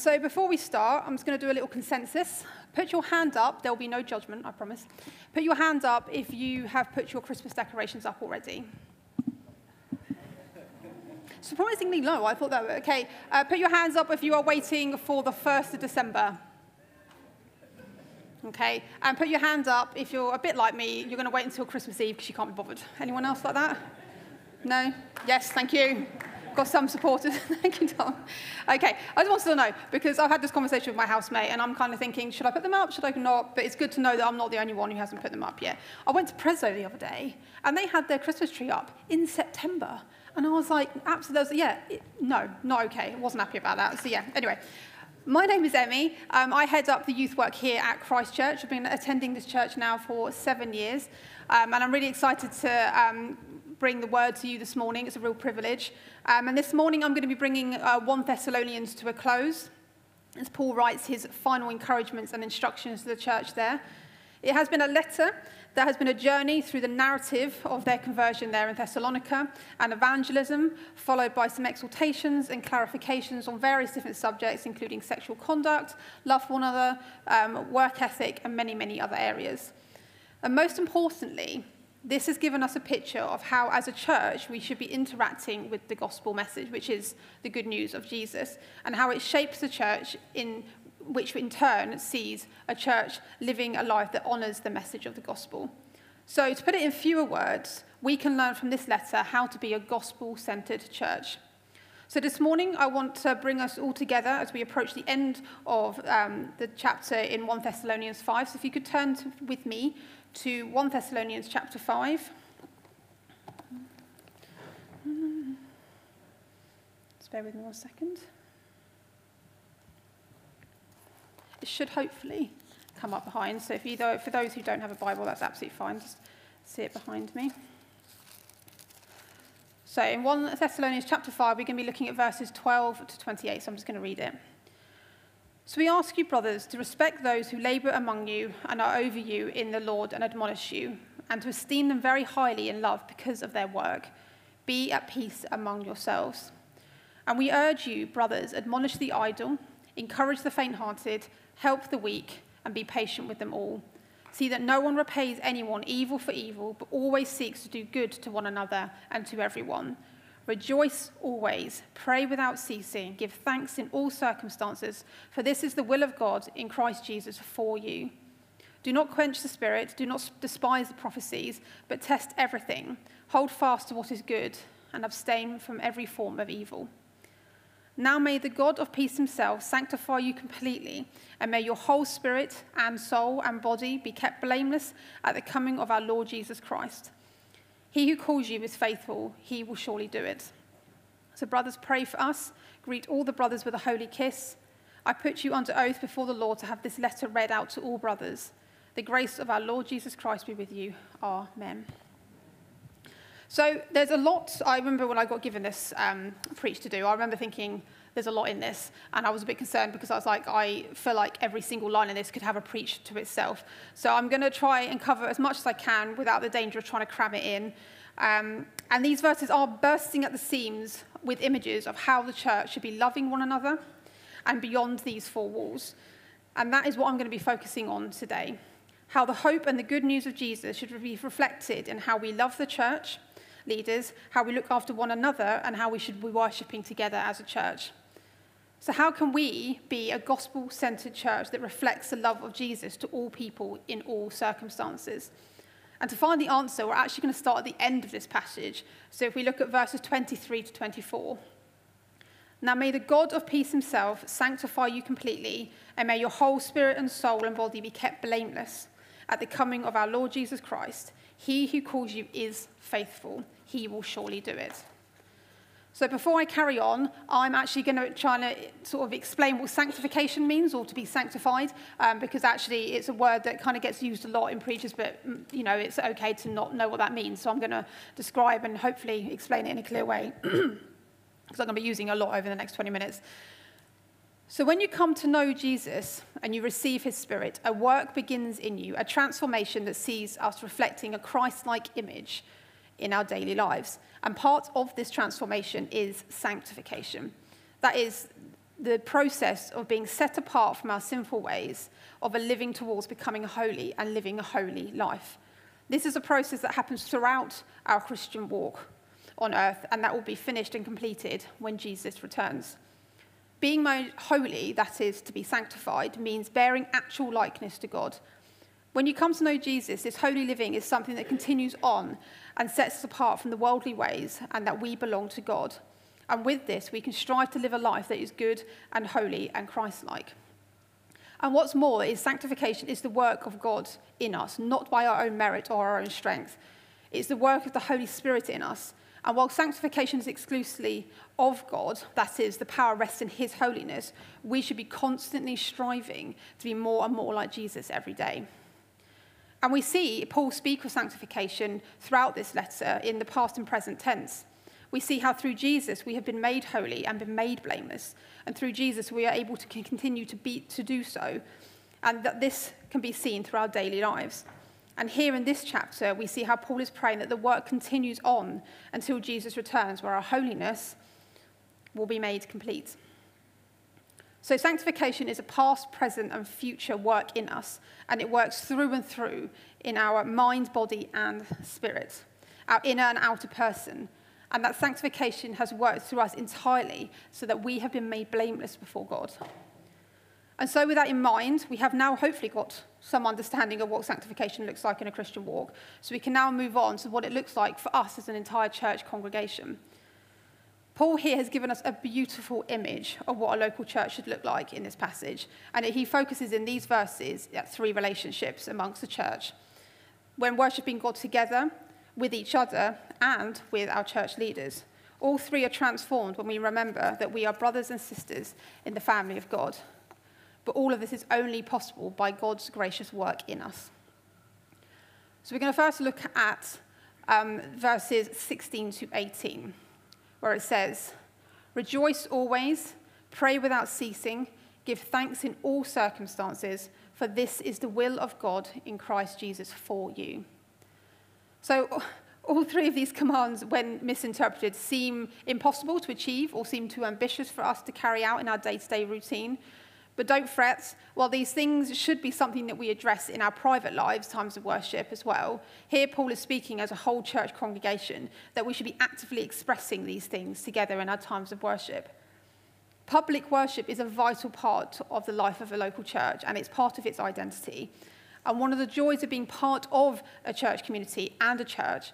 so before we start, I'm just going to do a little consensus. Put your hand up. There will be no judgment, I promise. Put your hand up if you have put your Christmas decorations up already. Surprisingly low. I thought that. Okay. Uh, put your hands up if you are waiting for the 1st of December. Okay. And put your hand up if you're a bit like me, you're going to wait until Christmas Eve because you can't be bothered. Anyone else like that? No? Yes, thank you. Got some supporters. Thank you, Tom. Okay, I just wanted to know because I've had this conversation with my housemate and I'm kind of thinking, should I put them up? Should I not? But it's good to know that I'm not the only one who hasn't put them up yet. I went to Prezzo the other day and they had their Christmas tree up in September. And I was like, absolutely, yeah, it, no, not okay. I wasn't happy about that. So, yeah, anyway. My name is Emmy. Um, I head up the youth work here at Christchurch. I've been attending this church now for seven years. Um, and I'm really excited to um, bring the word to you this morning. It's a real privilege. Um, and this morning I'm going to be bringing uh, 1 Thessalonians to a close as Paul writes his final encouragements and instructions to the church there. It has been a letter that has been a journey through the narrative of their conversion there in Thessalonica and evangelism, followed by some exhortations and clarifications on various different subjects, including sexual conduct, love for one another, um, work ethic, and many, many other areas. And most importantly, this has given us a picture of how, as a church, we should be interacting with the gospel message, which is the good news of Jesus, and how it shapes the church in which in turn sees a church living a life that honours the message of the gospel. So, to put it in fewer words, we can learn from this letter how to be a gospel centred church. So, this morning, I want to bring us all together as we approach the end of um, the chapter in 1 Thessalonians 5. So, if you could turn to, with me to 1 Thessalonians chapter 5. Just bear with me one second. It should hopefully come up behind. So if you, for those who don't have a Bible, that's absolutely fine. Just see it behind me. So in 1 Thessalonians chapter 5, we're going to be looking at verses 12 to 28. So I'm just going to read it. So we ask you, brothers, to respect those who labor among you and are over you in the Lord and admonish you, and to esteem them very highly in love because of their work. Be at peace among yourselves. And we urge you, brothers, admonish the idle, encourage the faint hearted, help the weak, and be patient with them all. See that no one repays anyone evil for evil, but always seeks to do good to one another and to everyone. Rejoice always, pray without ceasing, give thanks in all circumstances, for this is the will of God in Christ Jesus for you. Do not quench the spirit, do not despise the prophecies, but test everything. Hold fast to what is good, and abstain from every form of evil. Now may the God of peace himself sanctify you completely, and may your whole spirit and soul and body be kept blameless at the coming of our Lord Jesus Christ. He who calls you is faithful, he will surely do it. So, brothers, pray for us. Greet all the brothers with a holy kiss. I put you under oath before the Lord to have this letter read out to all brothers. The grace of our Lord Jesus Christ be with you. Amen. So, there's a lot. I remember when I got given this um, preach to do, I remember thinking, there's a lot in this. And I was a bit concerned because I was like, I feel like every single line in this could have a preach to itself. So I'm going to try and cover as much as I can without the danger of trying to cram it in. Um, and these verses are bursting at the seams with images of how the church should be loving one another and beyond these four walls. And that is what I'm going to be focusing on today. How the hope and the good news of Jesus should be reflected in how we love the church leaders, how we look after one another, and how we should be worshipping together as a church. So, how can we be a gospel centered church that reflects the love of Jesus to all people in all circumstances? And to find the answer, we're actually going to start at the end of this passage. So, if we look at verses 23 to 24. Now, may the God of peace himself sanctify you completely, and may your whole spirit and soul and body be kept blameless at the coming of our Lord Jesus Christ. He who calls you is faithful, he will surely do it. So before I carry on, I'm actually going to try to sort of explain what sanctification means or to be sanctified, um, because actually it's a word that kind of gets used a lot in preachers, but mm, you know it's okay to not know what that means. So I'm going to describe and hopefully explain it in a clear way, because I'm going to be using a lot over the next 20 minutes. So when you come to know Jesus and you receive his spirit, a work begins in you, a transformation that sees us reflecting a Christ-like image in our daily lives. And part of this transformation is sanctification. That is the process of being set apart from our sinful ways, of a living towards becoming holy and living a holy life. This is a process that happens throughout our Christian walk on earth, and that will be finished and completed when Jesus returns. Being made holy, that is, to be sanctified, means bearing actual likeness to God. When you come to know Jesus, this holy living is something that continues on and sets us apart from the worldly ways and that we belong to God. And with this, we can strive to live a life that is good and holy and Christ like. And what's more is sanctification is the work of God in us, not by our own merit or our own strength. It's the work of the Holy Spirit in us. And while sanctification is exclusively of God, that is, the power rests in His holiness, we should be constantly striving to be more and more like Jesus every day. And we see Paul speak of sanctification throughout this letter in the past and present tense. We see how through Jesus we have been made holy and been made blameless, and through Jesus we are able to continue to be to do so, and that this can be seen through our daily lives. And here in this chapter, we see how Paul is praying that the work continues on until Jesus returns, where our holiness will be made complete. So, sanctification is a past, present, and future work in us, and it works through and through in our mind, body, and spirit, our inner and outer person, and that sanctification has worked through us entirely so that we have been made blameless before God. And so, with that in mind, we have now hopefully got some understanding of what sanctification looks like in a Christian walk. So, we can now move on to what it looks like for us as an entire church congregation. Paul here has given us a beautiful image of what a local church should look like in this passage. And he focuses in these verses at three relationships amongst the church when worshipping God together, with each other, and with our church leaders. All three are transformed when we remember that we are brothers and sisters in the family of God. But all of this is only possible by God's gracious work in us. So we're going to first look at um, verses 16 to 18, where it says, Rejoice always, pray without ceasing, give thanks in all circumstances, for this is the will of God in Christ Jesus for you. So, all three of these commands, when misinterpreted, seem impossible to achieve or seem too ambitious for us to carry out in our day to day routine. But don't fret, while these things should be something that we address in our private lives, times of worship as well, here Paul is speaking as a whole church congregation that we should be actively expressing these things together in our times of worship. Public worship is a vital part of the life of a local church and it's part of its identity. And one of the joys of being part of a church community and a church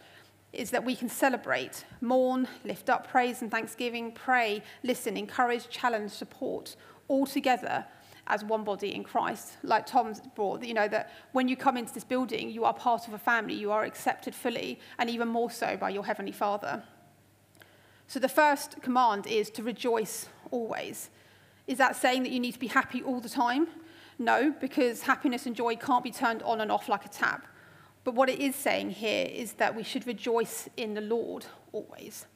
is that we can celebrate, mourn, lift up praise and thanksgiving, pray, listen, encourage, challenge, support, all together as one body in Christ. Like Tom's brought, you know, that when you come into this building, you are part of a family, you are accepted fully, and even more so by your Heavenly Father. So the first command is to rejoice always. Is that saying that you need to be happy all the time? No, because happiness and joy can't be turned on and off like a tap. But what it is saying here is that we should rejoice in the Lord always.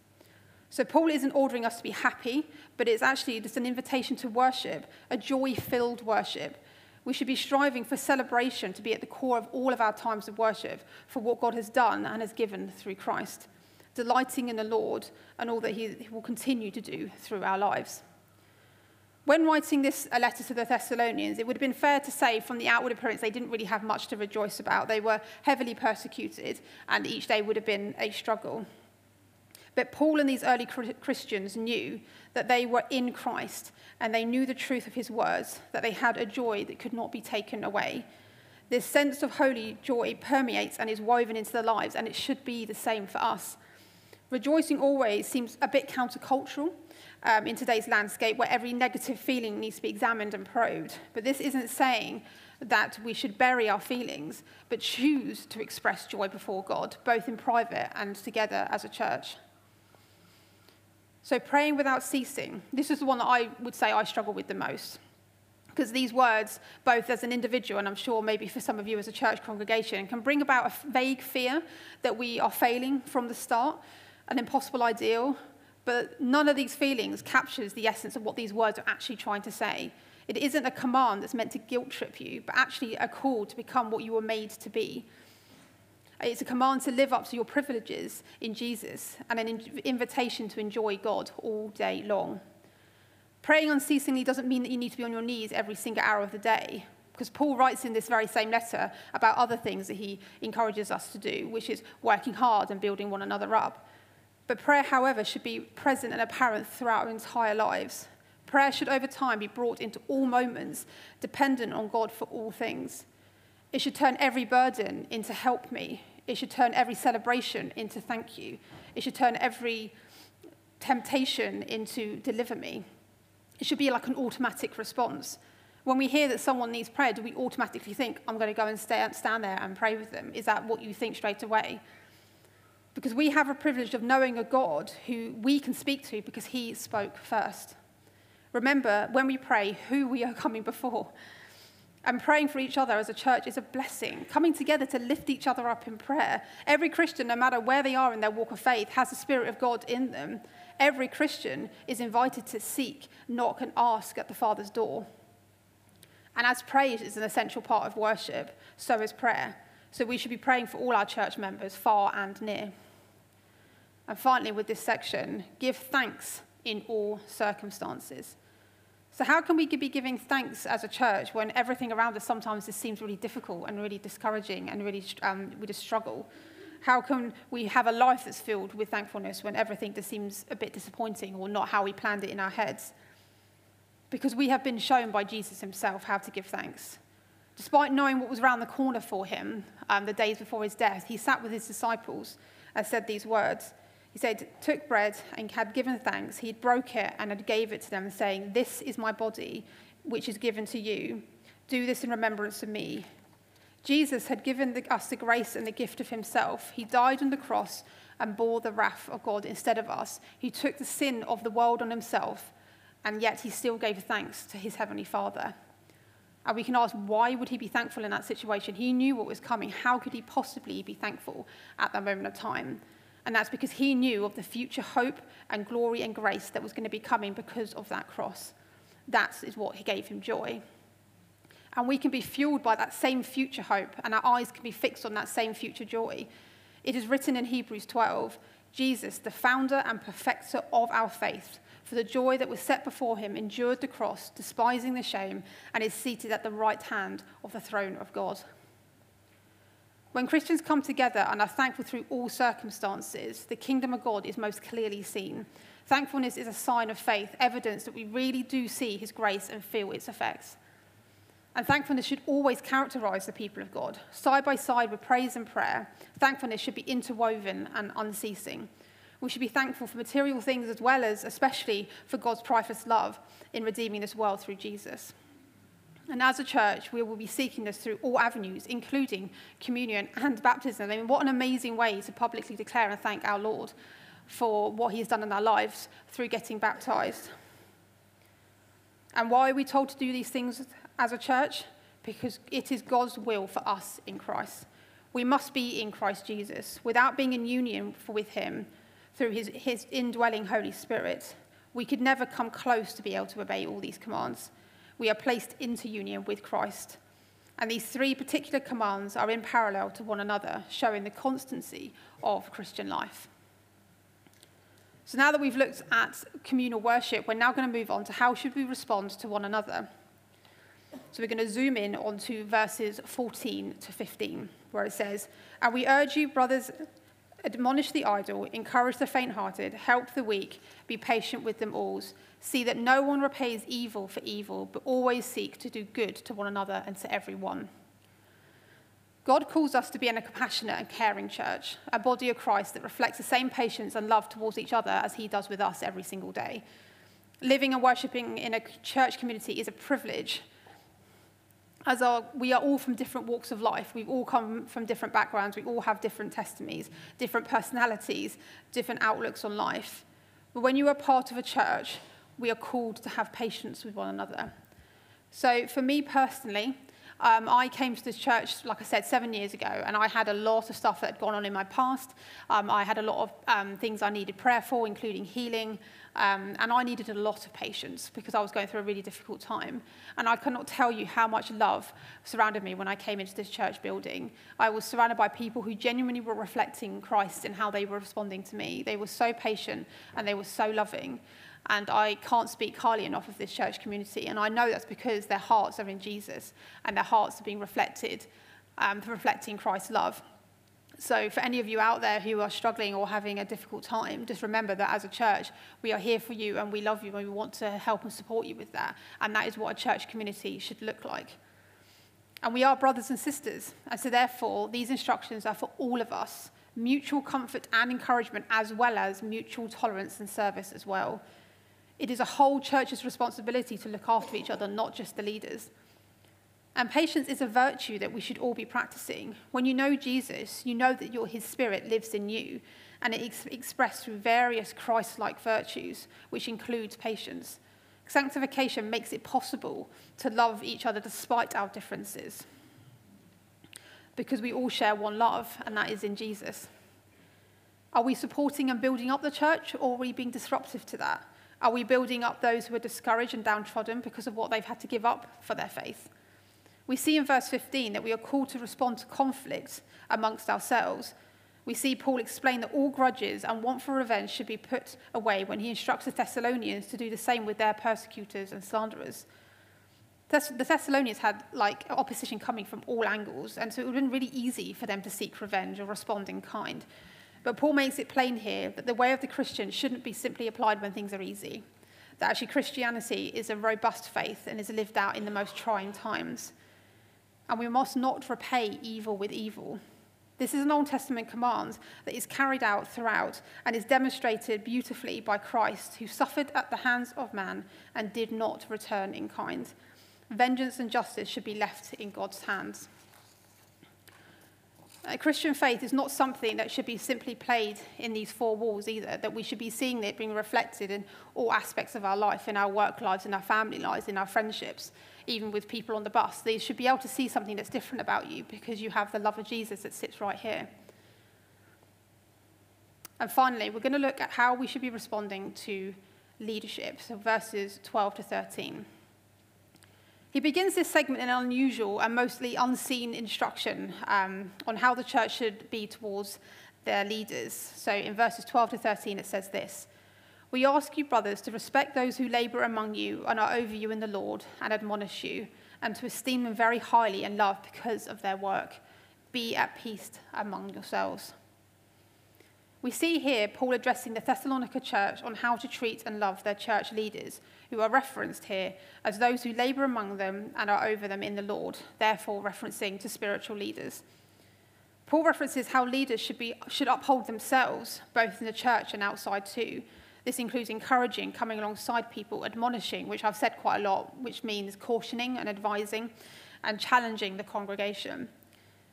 So Paul isn't ordering us to be happy, but it's actually just an invitation to worship, a joy filled worship. We should be striving for celebration to be at the core of all of our times of worship for what God has done and has given through Christ, delighting in the Lord and all that he will continue to do through our lives. When writing this a letter to the Thessalonians, it would have been fair to say from the outward appearance they didn't really have much to rejoice about. They were heavily persecuted, and each day would have been a struggle. But Paul and these early Christians knew that they were in Christ, and they knew the truth of his words, that they had a joy that could not be taken away. This sense of holy joy permeates and is woven into their lives, and it should be the same for us. Rejoicing always seems a bit countercultural um, in today's landscape where every negative feeling needs to be examined and probed. But this isn't saying that we should bury our feelings, but choose to express joy before God, both in private and together as a church. So, praying without ceasing, this is the one that I would say I struggle with the most. Because these words, both as an individual and I'm sure maybe for some of you as a church congregation, can bring about a vague fear that we are failing from the start, an impossible ideal, but none of these feelings captures the essence of what these words are actually trying to say. It isn't a command that's meant to guilt trip you, but actually a call to become what you were made to be. It's a command to live up to your privileges in Jesus and an invitation to enjoy God all day long. Praying unceasingly doesn't mean that you need to be on your knees every single hour of the day, because Paul writes in this very same letter about other things that he encourages us to do, which is working hard and building one another up. But prayer, however, should be present and apparent throughout our entire lives. Prayer should over time be brought into all moments, dependent on God for all things. It should turn every burden into help me. It should turn every celebration into thank you. It should turn every temptation into deliver me. It should be like an automatic response. When we hear that someone needs prayer, do we automatically think, I'm going to go and stay, stand there and pray with them? Is that what you think straight away? Because we have a privilege of knowing a God who we can speak to because he spoke first. Remember, when we pray, who we are coming before. And praying for each other as a church is a blessing. Coming together to lift each other up in prayer. Every Christian, no matter where they are in their walk of faith, has the Spirit of God in them. Every Christian is invited to seek, knock, and ask at the Father's door. And as praise is an essential part of worship, so is prayer. So we should be praying for all our church members, far and near. And finally, with this section, give thanks in all circumstances. So, how can we be giving thanks as a church when everything around us sometimes just seems really difficult and really discouraging and really um, we just struggle? How can we have a life that's filled with thankfulness when everything just seems a bit disappointing or not how we planned it in our heads? Because we have been shown by Jesus himself how to give thanks. Despite knowing what was around the corner for him um, the days before his death, he sat with his disciples and said these words he said, took bread and had given thanks. He broke it and had gave it to them, saying, This is my body, which is given to you. Do this in remembrance of me. Jesus had given the, us the grace and the gift of himself. He died on the cross and bore the wrath of God instead of us. He took the sin of the world on himself, and yet he still gave thanks to his heavenly Father. And we can ask, why would he be thankful in that situation? He knew what was coming. How could he possibly be thankful at that moment of time? And that's because he knew of the future hope and glory and grace that was going to be coming because of that cross. That is what he gave him joy. And we can be fueled by that same future hope, and our eyes can be fixed on that same future joy. It is written in Hebrews 12 Jesus, the founder and perfecter of our faith, for the joy that was set before him, endured the cross, despising the shame, and is seated at the right hand of the throne of God. When Christians come together and are thankful through all circumstances, the kingdom of God is most clearly seen. Thankfulness is a sign of faith, evidence that we really do see his grace and feel its effects. And thankfulness should always characterize the people of God. Side by side with praise and prayer, thankfulness should be interwoven and unceasing. We should be thankful for material things as well as, especially, for God's priceless love in redeeming this world through Jesus. And as a church, we will be seeking this through all avenues, including communion and baptism. I mean, what an amazing way to publicly declare and thank our Lord for what he has done in our lives through getting baptized. And why are we told to do these things as a church? Because it is God's will for us in Christ. We must be in Christ Jesus. Without being in union with him through his, his indwelling Holy Spirit, we could never come close to be able to obey all these commands we are placed into union with Christ. And these three particular commands are in parallel to one another, showing the constancy of Christian life. So now that we've looked at communal worship, we're now going to move on to how should we respond to one another. So we're going to zoom in onto verses 14 to 15, where it says, And we urge you, brothers, Admonish the idle, encourage the faint hearted, help the weak, be patient with them all. See that no one repays evil for evil, but always seek to do good to one another and to everyone. God calls us to be in a compassionate and caring church, a body of Christ that reflects the same patience and love towards each other as he does with us every single day. Living and worshipping in a church community is a privilege as our, we are all from different walks of life. We've all come from different backgrounds. We all have different testimonies, different personalities, different outlooks on life. But when you are part of a church, we are called to have patience with one another. So for me personally, um, I came to this church, like I said, seven years ago, and I had a lot of stuff that had gone on in my past. Um, I had a lot of um, things I needed prayer for, including healing, um, and I needed a lot of patience because I was going through a really difficult time. And I cannot tell you how much love surrounded me when I came into this church building. I was surrounded by people who genuinely were reflecting Christ and how they were responding to me. They were so patient and they were so loving. And I can't speak highly enough of this church community. And I know that's because their hearts are in Jesus and their hearts are being reflected, um, reflecting Christ's love. So, for any of you out there who are struggling or having a difficult time, just remember that as a church, we are here for you and we love you and we want to help and support you with that. And that is what a church community should look like. And we are brothers and sisters. And so, therefore, these instructions are for all of us mutual comfort and encouragement, as well as mutual tolerance and service as well. It is a whole church's responsibility to look after each other, not just the leaders. And patience is a virtue that we should all be practicing. When you know Jesus, you know that your, his spirit lives in you, and it is expressed through various Christ like virtues, which includes patience. Sanctification makes it possible to love each other despite our differences, because we all share one love, and that is in Jesus. Are we supporting and building up the church, or are we being disruptive to that? Are we building up those who are discouraged and downtrodden because of what they've had to give up for their faith? We see in verse 15 that we are called to respond to conflict amongst ourselves. We see Paul explain that all grudges and want for revenge should be put away when he instructs the Thessalonians to do the same with their persecutors and slanderers. The Thessalonians had like opposition coming from all angles, and so it would have been really easy for them to seek revenge or respond in kind. But Paul makes it plain here that the way of the Christian shouldn't be simply applied when things are easy. That actually Christianity is a robust faith and is lived out in the most trying times and we must not repay evil with evil. This is an Old Testament command that is carried out throughout and is demonstrated beautifully by Christ, who suffered at the hands of man and did not return in kind. Vengeance and justice should be left in God's hands. Christian faith is not something that should be simply played in these four walls either, that we should be seeing it being reflected in all aspects of our life, in our work lives, in our family lives, in our friendships even with people on the bus. They should be able to see something that's different about you because you have the love of Jesus that sits right here. And finally, we're going to look at how we should be responding to leadership, so verses 12 to 13. He begins this segment in an unusual and mostly unseen instruction um, on how the church should be towards their leaders. So in verses 12 to 13, it says this we ask you, brothers, to respect those who labor among you and are over you in the Lord and admonish you, and to esteem them very highly and love because of their work. Be at peace among yourselves. We see here Paul addressing the Thessalonica church on how to treat and love their church leaders, who are referenced here as those who labour among them and are over them in the Lord, therefore referencing to spiritual leaders. Paul references how leaders should, be, should uphold themselves, both in the church and outside too. This includes encouraging, coming alongside people, admonishing, which I've said quite a lot, which means cautioning and advising, and challenging the congregation.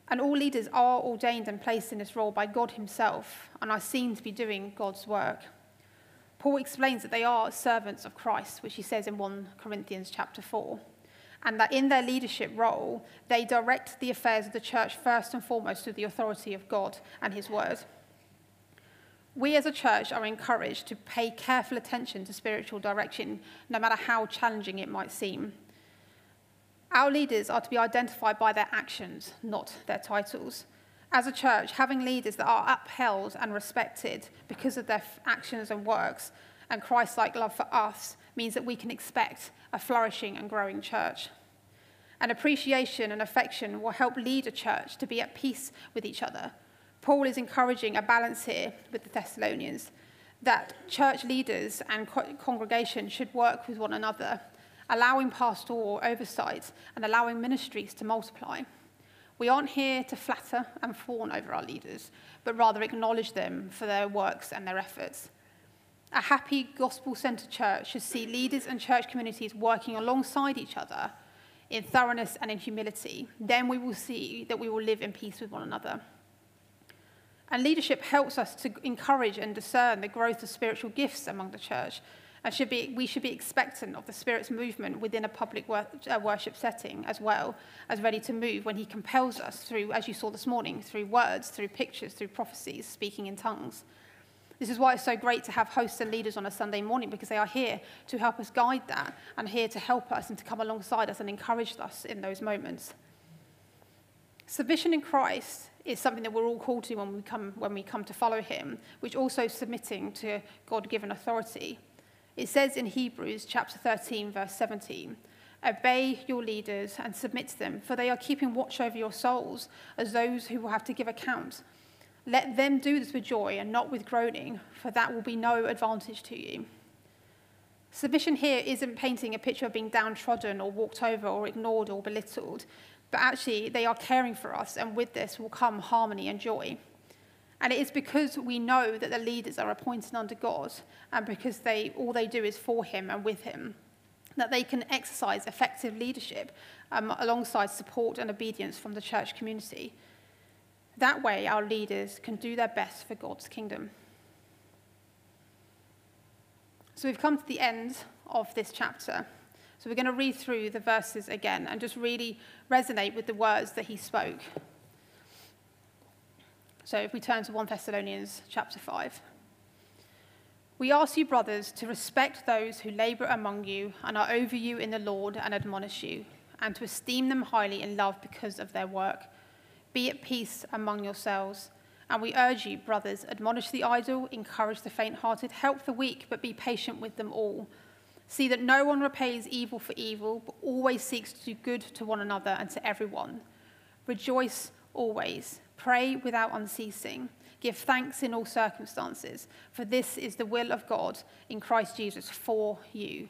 And all leaders are ordained and placed in this role by God Himself and are seen to be doing God's work. Paul explains that they are servants of Christ, which he says in 1 Corinthians chapter 4, and that in their leadership role, they direct the affairs of the church first and foremost through the authority of God and His word. We as a church are encouraged to pay careful attention to spiritual direction, no matter how challenging it might seem. Our leaders are to be identified by their actions, not their titles. As a church, having leaders that are upheld and respected because of their actions and works and Christ like love for us means that we can expect a flourishing and growing church. And appreciation and affection will help lead a church to be at peace with each other Paul is encouraging a balance here with the Thessalonians that church leaders and congregation should work with one another, allowing pastoral oversight and allowing ministries to multiply. We aren't here to flatter and fawn over our leaders, but rather acknowledge them for their works and their efforts. A happy, gospel centered church should see leaders and church communities working alongside each other in thoroughness and in humility. Then we will see that we will live in peace with one another. And leadership helps us to encourage and discern the growth of spiritual gifts among the church. Should be, we should be expectant of the Spirit's movement within a public wor- uh, worship setting as well as ready to move when He compels us through, as you saw this morning, through words, through pictures, through prophecies, speaking in tongues. This is why it's so great to have hosts and leaders on a Sunday morning because they are here to help us guide that and here to help us and to come alongside us and encourage us in those moments. Submission in Christ is something that we're all called to when we come, when we come to follow him, which also submitting to God given authority. It says in Hebrews chapter 13, verse 17, Obey your leaders and submit to them, for they are keeping watch over your souls as those who will have to give account. Let them do this with joy and not with groaning, for that will be no advantage to you. Submission here isn't painting a picture of being downtrodden or walked over or ignored or belittled, but actually they are caring for us, and with this will come harmony and joy. And it is because we know that the leaders are appointed under God, and because they, all they do is for Him and with Him, that they can exercise effective leadership um, alongside support and obedience from the church community. That way, our leaders can do their best for God's kingdom. So we've come to the end of this chapter. So we're going to read through the verses again and just really resonate with the words that he spoke. So if we turn to 1 Thessalonians chapter 5. We ask you, brothers, to respect those who labor among you and are over you in the Lord and admonish you, and to esteem them highly in love because of their work. Be at peace among yourselves. And we urge you, brothers, admonish the idle, encourage the faint hearted, help the weak, but be patient with them all. See that no one repays evil for evil, but always seeks to do good to one another and to everyone. Rejoice always, pray without unceasing, give thanks in all circumstances, for this is the will of God in Christ Jesus for you.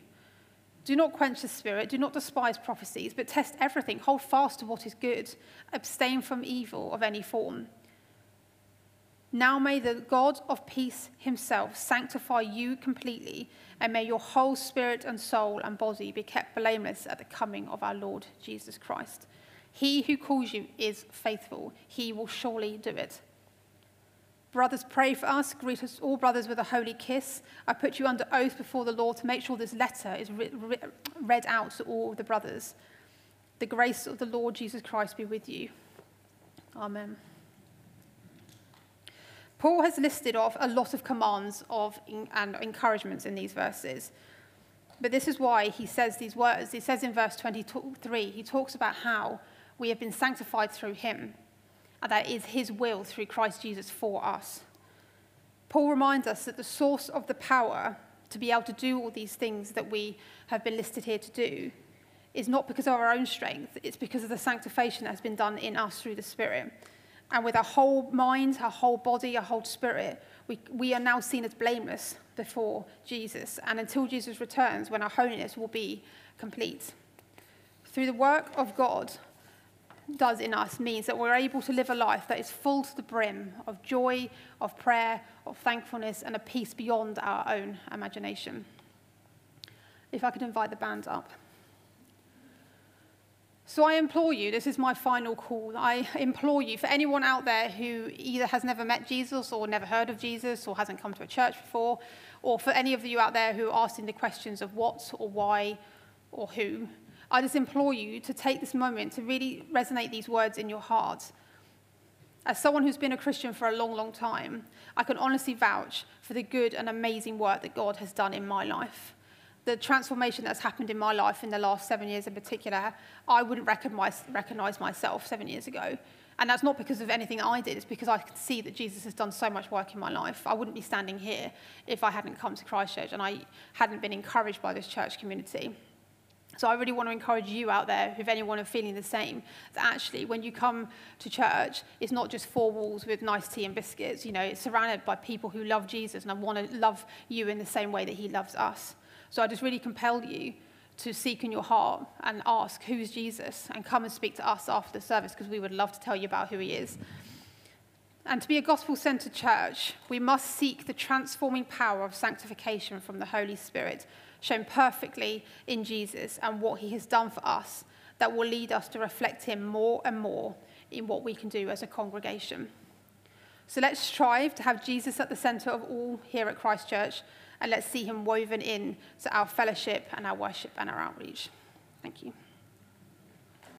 Do not quench the spirit, do not despise prophecies, but test everything, hold fast to what is good, abstain from evil of any form. Now may the God of peace himself sanctify you completely, and may your whole spirit and soul and body be kept blameless at the coming of our Lord Jesus Christ. He who calls you is faithful, he will surely do it. Brothers, pray for us. Greet us all brothers with a holy kiss. I put you under oath before the Lord to make sure this letter is re- re- read out to all the brothers. The grace of the Lord Jesus Christ be with you. Amen. Paul has listed off a lot of commands of and encouragements in these verses. But this is why he says these words. He says in verse 23, he talks about how we have been sanctified through him, and that is his will through Christ Jesus for us. Paul reminds us that the source of the power to be able to do all these things that we have been listed here to do is not because of our own strength, it's because of the sanctification that has been done in us through the Spirit. And with our whole mind, our whole body, our whole spirit, we, we are now seen as blameless before Jesus. And until Jesus returns, when our holiness will be complete. Through the work of God, does in us means that we're able to live a life that is full to the brim of joy, of prayer, of thankfulness, and a peace beyond our own imagination. If I could invite the band up. So I implore you, this is my final call. I implore you, for anyone out there who either has never met Jesus or never heard of Jesus or hasn't come to a church before, or for any of you out there who are asking the questions of what or why or who, I just implore you to take this moment to really resonate these words in your heart. As someone who's been a Christian for a long, long time, I can honestly vouch for the good and amazing work that God has done in my life the transformation that's happened in my life in the last seven years in particular, I wouldn't recognize, recognize myself seven years ago. And that's not because of anything I did, it's because I can see that Jesus has done so much work in my life. I wouldn't be standing here if I hadn't come to Christchurch and I hadn't been encouraged by this church community. So I really want to encourage you out there, if anyone are feeling the same, that actually when you come to church, it's not just four walls with nice tea and biscuits. You know, it's surrounded by people who love Jesus and I want to love you in the same way that he loves us. So I just really compel you to seek in your heart and ask, who is Jesus? And come and speak to us after the service because we would love to tell you about who he is. And to be a gospel centered church, we must seek the transforming power of sanctification from the Holy Spirit, shown perfectly in Jesus and what he has done for us, that will lead us to reflect him more and more in what we can do as a congregation. So let's strive to have Jesus at the center of all here at Christchurch and let's see him woven in to our fellowship and our worship and our outreach. Thank you.